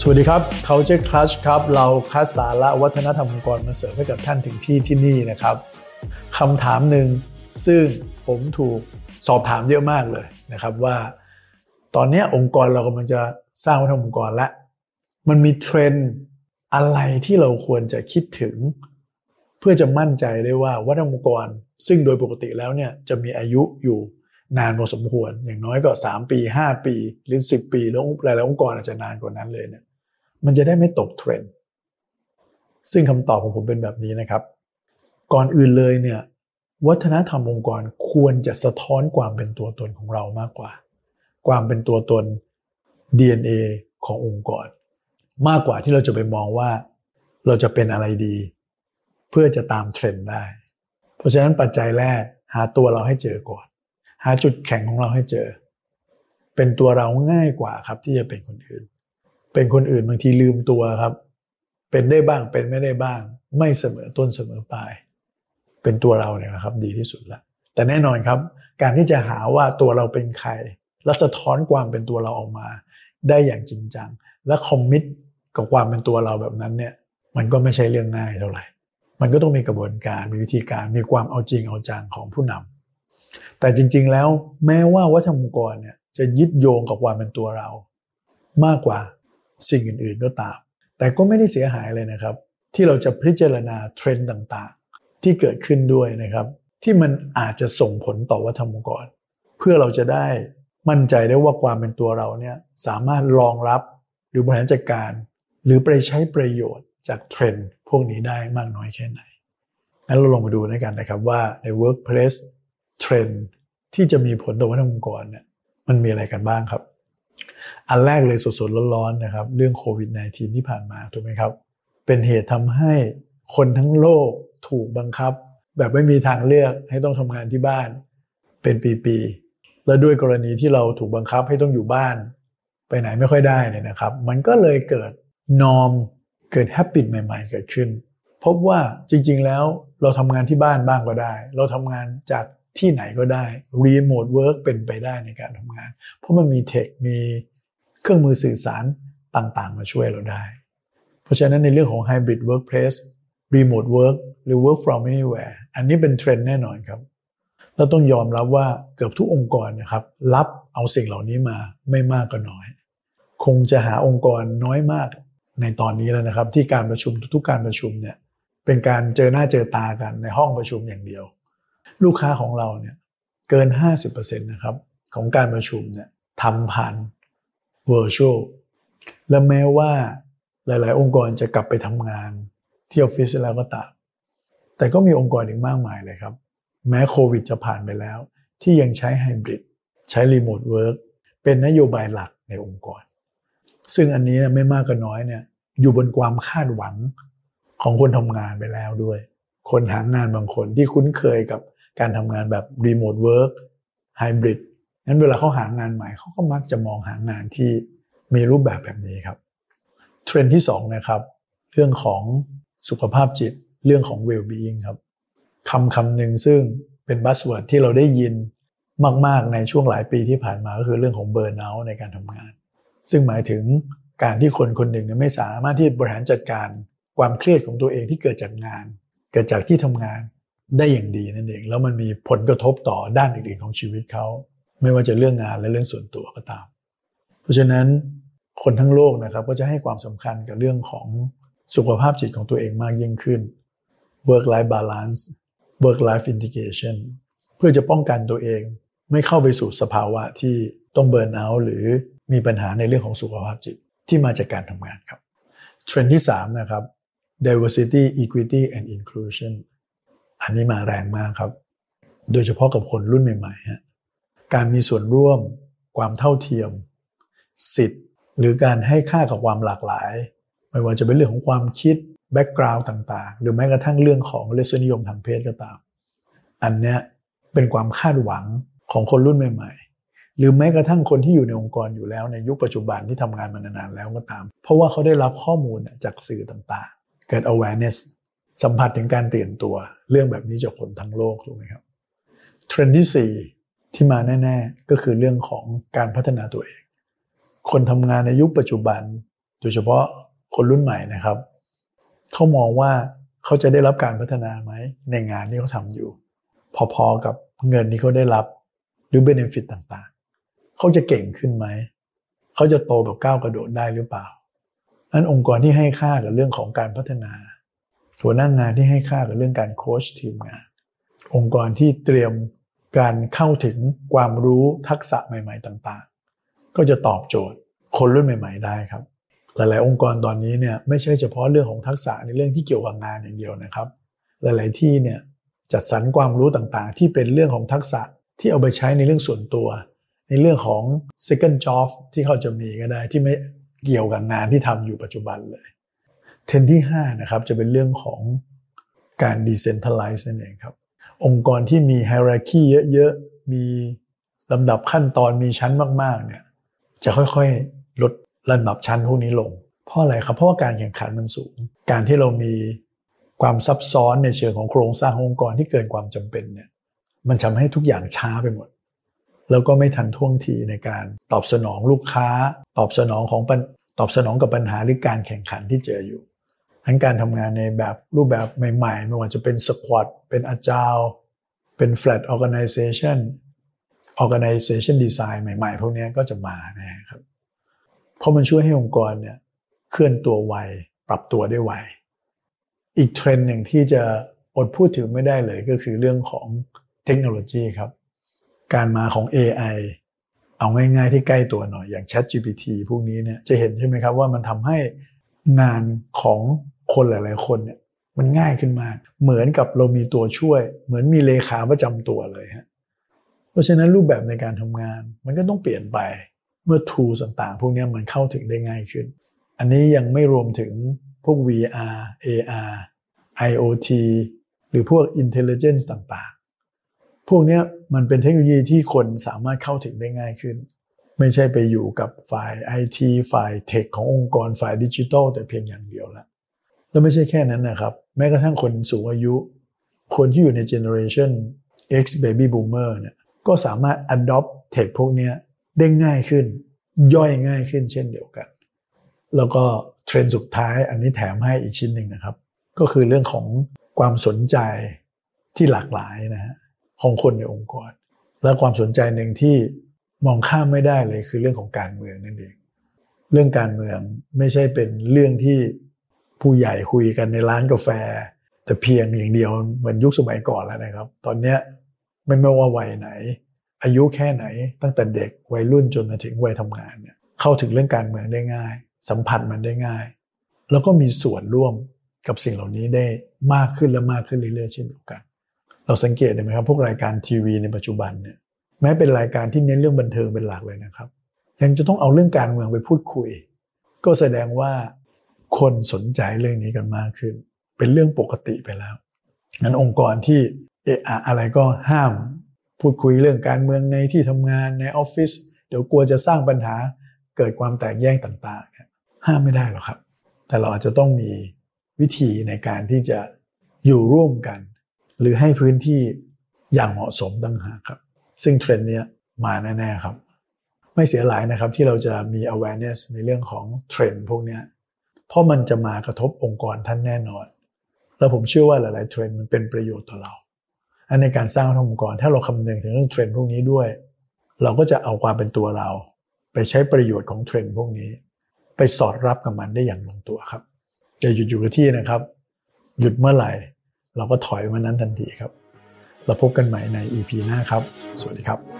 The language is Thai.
สวัสดีครับ Culture Clutch ครับ เราคัดสาระวัฒนธรรมองค์กรมาเสิร์ฟให้กับท่านถึงที่ที่นี่นะครับคำถามหนึ่งซึ่งผมถูกสอบถามเยอะมากเลยนะครับว่า ตอนนี้องค์กรเรากำลังจะสร้างวัฒนธรรมองค์กรแล้วมันมีเทรนด์อะไรที่เราควรจะคิดถึง เพื่อจะมั่นใจได้ว่าวัฒนธรรมองค์กร ซึ่งโดยปกติแล้วเนี่ยจะมีอายุอยู่ นานพอสมควร อย่างน้อยก็ 3 ปี 5 ปี หรือ 10 ปี แล้วหลายๆองค์กรอาจจะนานกว่านั้นเลยเนี่ยมันจะได้ไม่ตกเทรนด์ซึ่งคำตอบของผมเป็นแบบนี้นะครับ ก่อนอื่นเลยเนี่ยวัฒนธรรมองค์กรควรจะสะท้อนความเป็นตัวตนของเรามากกว่า ความเป็นตัวตน DNA ขององค์กร มากกว่าที่เราจะไปมองว่า เราจะเป็นอะไรดี เพื่อจะตามเทรนด์ได้ เพราะฉะนั้นปัจจัยแรกหาตัวเราให้เจอก่อน หาจุดแข็งของเราให้เจอ เป็นตัวเราง่ายกว่าครับ ที่จะเป็นคนอื่น เป็นคนอื่นบางทีลืมตัวครับ เป็นได้บ้างเป็นไม่ได้บ้าง ไม่เสมอต้นเสมอปลาย เป็นตัวเราเนี่ยนะครับ ดีที่สุดละแต่แน่นอนครับ การที่จะหาว่าตัวเราเป็นใคร และสะท้อนความเป็นตัวเราออกมา ได้อย่างจริงจัง และคอมมิตกับความเป็นตัวเราแบบนั้นเนี่ย มันก็ไม่ใช่เรื่องง่ายเท่าไหร่ มันก็ต้องมีกระบวนการ มีวิธีการ มีความเอาจริงเอาจังของผู้นำ แต่จริง ๆ แล้วแม้ว่าวัฒนธรรมองค์กรเนี่ยจะยึดโยงกับความเป็นตัวเรา มากกว่าสิ่งอื่น ๆ ก็ตาม แต่ก็ไม่ได้เสียหายเลยนะครับ ที่เราจะพิจารณาเทรนด์ต่างๆ ที่เกิดขึ้นด้วยนะครับ ที่มันอาจจะส่งผลต่อวัฒนธรรมองค์กร เพื่อเราจะได้มั่นใจได้ว่าความเป็นตัวเราเนี่ยสามารถรองรับหรือบริหารจัดการ หรือไปใช้ประโยชน์จากเทรนด์พวกนี้ได้มากน้อยแค่ไหนนั้นเราลองมาดูด้วยกันนะครับว่าใน workplace เทรนด์ที่จะมีผลต่อวัฒนธรรมองค์กรเนี่ยมันมีอะไรกันบ้างครับ อันแรกเลยสดๆร้อนๆนะครับ เรื่องโควิด -19 ที่ผ่านมาถูกไหมครับ เป็นเหตุทำให้คนทั้งโลกถูกบังคับ แบบไม่มีทางเลือกให้ต้องทำงานที่บ้าน เป็นปีๆและด้วยกรณีที่เราถูกบังคับให้ต้องอยู่บ้าน ไปไหนไม่ค่อยได้เนี่ยนะครับ มันก็เลยเกิด norm เกิด habit ใหม่ ๆ เกิดขึ้น พบว่าจริงๆแล้วเราทำงานที่บ้านบ้างก็ได้ เราทำงานจาก ที่ไหนก็ได้ remote work เป็นไปได้ในการทำงาน เพราะมันมี tech มีเครื่องมือสื่อสารต่างๆ มาช่วยเราได้ เพราะฉะนั้นในเรื่องของ Hybrid Workplace Remote Work หรือ Work from Anywhere อันนี้เป็นเทรนด์แน่นอนครับเราต้องยอมรับว่าเกือบทุกองค์กรนะครับ รับเอาสิ่งเหล่านี้มาไม่มากก็น้อย คงจะหาองค์กรน้อยมากในตอนนี้แล้วนะครับ ที่การประชุมทุกๆการประชุมเนี่ยเป็นการเจอหน้าเจอตากันในห้องประชุมอย่างเดียว ลูกค้าของเราเนี่ยเกิน 50%นะครับของการประชุมเนี่ยทำผ่าน virtual และแม้ว่าหลาย ๆ องค์กรจะกลับไปทำงานที่ออฟฟิศแล้วก็ตามแต่ก็มีองค์กรอีกมากมายเลยครับ แม้โควิดจะผ่านไปแล้ว ที่ยังใช้ไฮบริดใช้ remote work เป็นนโยบายหลักในองค์กร ซึ่งอันนี้ไม่มากก็น้อยเนี่ยอยู่บนความคาดหวังของคนทำงานไปแล้วด้วย คนหางานบางคนที่คุ้นเคยกับ การทำงานแบบ remote work hybrid งั้นเวลาเขาหางานใหม่เขาก็มักจะมองหางานที่มีรูปแบบแบบนี้ครับ เทรนด์ที่2นะครับ เรื่องของสุขภาพจิต เรื่องของ well-being ครับคำคำหนึ่งซึ่งเป็น buzzword ที่เราได้ยินมาก ๆ ในช่วงหลายปีที่ผ่านมาก็คือเรื่องของเบ r ร์ o เ t ในการทำงาน ซึ่งหมายถึงการที่คนคนหนึ่งไม่สามารถที่บริหารจัดการความเครียดของตัวเองที่เกิดจากงาน เกิดจากที่ทำงาน ได้อย่างดีนั่นเอง แล้วมันมีผลกระทบต่อด้านอื่นๆของชีวิตเขา ไม่ว่าจะเรื่องงานและเรื่องส่วนตัวก็ตาม เพราะฉะนั้นคนทั้งโลกนะครับก็จะให้ความสำคัญกับเรื่องของสุขภาพจิตของตัวเองมากยิ่งขึ้น work life balance work life integration เพื่อจะป้องกันตัวเองไม่เข้าไปสู่สภาวะที่ต้องเบิร์นเอาหรือมีปัญหาในเรื่องของสุขภาพจิตที่มาจากการทำงานครับ เทรนด์ที่ 3 นะครับ diversity equity and inclusion อันนี้มาแรงมากครับ โดยเฉพาะกับคนรุ่นใหม่ๆฮะการมีส่วนร่วม ความเท่าเทียม สิทธิ์ หรือการให้ค่ากับความหลากหลาย ไม่ว่าจะเป็นเรื่องของความคิด background ต่างๆ หรือแม้กระทั่งเรื่องของรสนิยมทางเพศก็ตาม อันเนี้ยเป็นความคาดหวังของคนรุ่นใหม่ๆ หรือแม้กระทั่งคนที่อยู่ในองค์กรอยู่แล้วในยุคปัจจุบันที่ทำงานมานานๆแล้วก็ตาม เพราะว่าเขาได้รับข้อมูลจากสื่อต่างๆ เกิด awareness สัมผัสถึงการเตือนตัวเรื่องแบบนี้จากคนทั้งโลกถูกไหมครับเทรนด์ที่ 4 ที่มาแน่ ๆ ก็คือเรื่องของการพัฒนาตัวเอง คนทำงานในยุคปัจจุบัน โดยเฉพาะคนรุ่นใหม่นะครับ เขามองว่าเขาจะได้รับการพัฒนาไหมในงานที่เขาทำอยู่ พอๆกับเงินที่เขาได้รับหรือเบนฟิตต่างๆ เขาจะเก่งขึ้นไหม เขาจะโตแบบก้าวกระโดดได้หรือเปล่านั้นองค์กรที่ให้ค่ากับเรื่องของการพัฒนา หัวหน้างงานที่ให้ค่ากับเรื่องการโค้ชทีมงาน องค์กรที่เตรียมการเข้าถึงความรู้ทักษะใหม่ ๆ ต่างๆ ก็จะตอบโจทย์คนรุ่นใหม่ ๆ ได้ครับ หลาย ๆ องค์กรตอนนี้เนี่ยไม่ใช่เฉพาะเรื่องของทักษะในเรื่องที่เกี่ยวกับงานอย่างเดียวนะครับ หลาย ๆ ที่เนี่ยจัดสรรความรู้ต่างๆ ที่เป็นเรื่องของทักษะที่เอาไปใช้ในเรื่องส่วนตัว ในเรื่องของ second job ที่เขาจะมีก็ได้ที่ไม่เกี่ยวกับงานที่ทำอยู่ปัจจุบันเลย เทรนที่5นะครับจะเป็นเรื่องของการ decentralize นั่นเองครับ องค์กรที่มี hierarchy เยอะๆ มีลำดับขั้นตอนมีชั้นมากๆเนี่ยจะค่อยๆ ลดลำดับชั้นพวกนี้ลง เพราะอะไรครับ เพราะว่าการแข่งขันมันสูง การที่เรามีความซับซ้อนในเชิงของโครงสร้างองค์กรที่เกินความจำเป็นเนี่ยมันทำให้ทุกอย่างช้าไปหมด แล้วก็ไม่ทันท่วงทีในการตอบสนองลูกค้า ตอบสนองของตอบสนองกับปัญหาหรือการแข่งขันที่เจออยู่ ทั้งการทำงานในแบบรูปแบบใหม่ๆ ไม่ว่าจะเป็นสควอตเป็นอาจาวเป็น flat organization organization design ใหม่ๆ พวกนี้ก็จะมานะครับ เพราะมันช่วยให้องค์กรเนี่ยเคลื่อนตัวไว ปรับตัวได้ไว อีกเทรนด์หนึ่งที่จะอดพูดถึงไม่ได้เลยก็คือเรื่องของเทคโนโลยีครับ การมาของ AI เอาง่ายๆที่ใกล้ตัวหน่อยอย่าง Chat GPT พวกนี้เนี่ยจะเห็นใช่ไหมครับว่ามันทำให้งานของ คนหลาย ๆ คนเนี่ยมันง่ายขึ้นมาก เหมือนกับเรามีตัวช่วย เหมือนมีเลขาประจำตัวเลยฮะเพราะฉะนั้นรูปแบบในการทำงาน มันก็ต้องเปลี่ยนไปเมื่อ tool ต่างๆ พวกนี้มันเข้าถึงได้ง่ายขึ้น อันนี้ยังไม่รวมถึงพวก VR AR IoT หรือพวก intelligence ต่างๆ พวกนี้มันเป็นเทคโนโลยีที่คนสามารถเข้าถึงได้ง่ายขึ้น ไม่ใช่ไปอยู่กับฝ่าย IT ฝ่ายเทคขององค์กรฝ่ายดิจิทัลแต่เพียงอย่างเดียวละ แล้วไม่ใช่แค่นั้นนะครับ แม้กระทั่งคนสูงอายุ คนที่อยู่ในเจเนอเรชัน X baby boomer เนี่ยก็สามารถ adopt เทคพวกนี้ได้ง่ายขึ้น ย่อยง่ายขึ้นเช่นเดียวกัน แล้วก็เทรนด์สุดท้ายอันนี้แถมให้อีกชิ้นหนึ่งนะครับ ก็คือเรื่องของความสนใจที่หลากหลายนะฮะของคนในองค์กร และความสนใจหนึ่งที่มองข้ามไม่ได้เลยคือเรื่องของการเมืองนั่นเอง เรื่องการเมืองไม่ใช่เป็นเรื่องที่ ผู้ใหญ่คุยกันในร้านกาแฟ แต่เพียงอย่างเดียวเหมือนยุคสมัยก่อนแล้วนะครับ ตอนนี้ไม่ไม่ว่าวัยไหน อายุแค่ไหนตั้งแต่เด็กวัยรุ่นจนมาถึงวัยทำงานเนี่ยเข้าถึงเรื่องการเมืองได้ง่าย สัมผัสมันได้ง่าย แล้วก็มีส่วนร่วมกับสิ่งเหล่านี้ได้มากขึ้นและมากขึ้นเรื่อยๆเช่นเดียวกัน เราสังเกตได้ไหมครับ พวกรายการทีวีในปัจจุบันเนี่ยแม้เป็นรายการที่เน้นเรื่องบันเทิงเป็นหลักเลยนะครับ ยังจะต้องเอาเรื่องการเมืองไปพูดคุย ก็แสดงว่า คนสนใจเรื่องนี้กันมากขึ้น เป็นเรื่องปกติไปแล้วงั้นองค์กรที่เอะอะไรก็ห้ามพูดคุยเรื่องการเมืองในที่ทำงานในออฟฟิศเดี๋ยวกลัวจะสร้างปัญหาเกิดความแตกแยกต่างๆเนี่ยห้ามไม่ได้หรอกครับ แต่เราอาจจะต้องมีวิธีในการที่จะอยู่ร่วมกัน หรือให้พื้นที่อย่างเหมาะสมต่างหากครับ ซึ่งเทรนด์นี้มาแน่ ๆ ครับ ไม่เสียหลายนะครับที่เราจะมี awareness ในเรื่องของเทรนด์พวกนี้ เพราะมันจะมากระทบองค์กรท่านแน่นอน แล้วผมเชื่อว่าหลาย ๆ เทรนด์มันเป็นประโยชน์ต่อเรา อันในการสร้างองค์กรถ้าเราคำนึงถึงเรื่องเทรนด์พวกนี้ด้วย เราก็จะเอาความเป็นตัวเรา ไปใช้ประโยชน์ของเทรนด์พวกนี้ ไปสอดรับกับมันได้อย่างลงตัวครับอย่าหยุดอยู่กับที่นะครับ หยุดเมื่อไหร่ เราก็ถอยหลังนั้นทันทีครับ เราพบกันใหม่ใน EP หน้าครับ สวัสดีครับ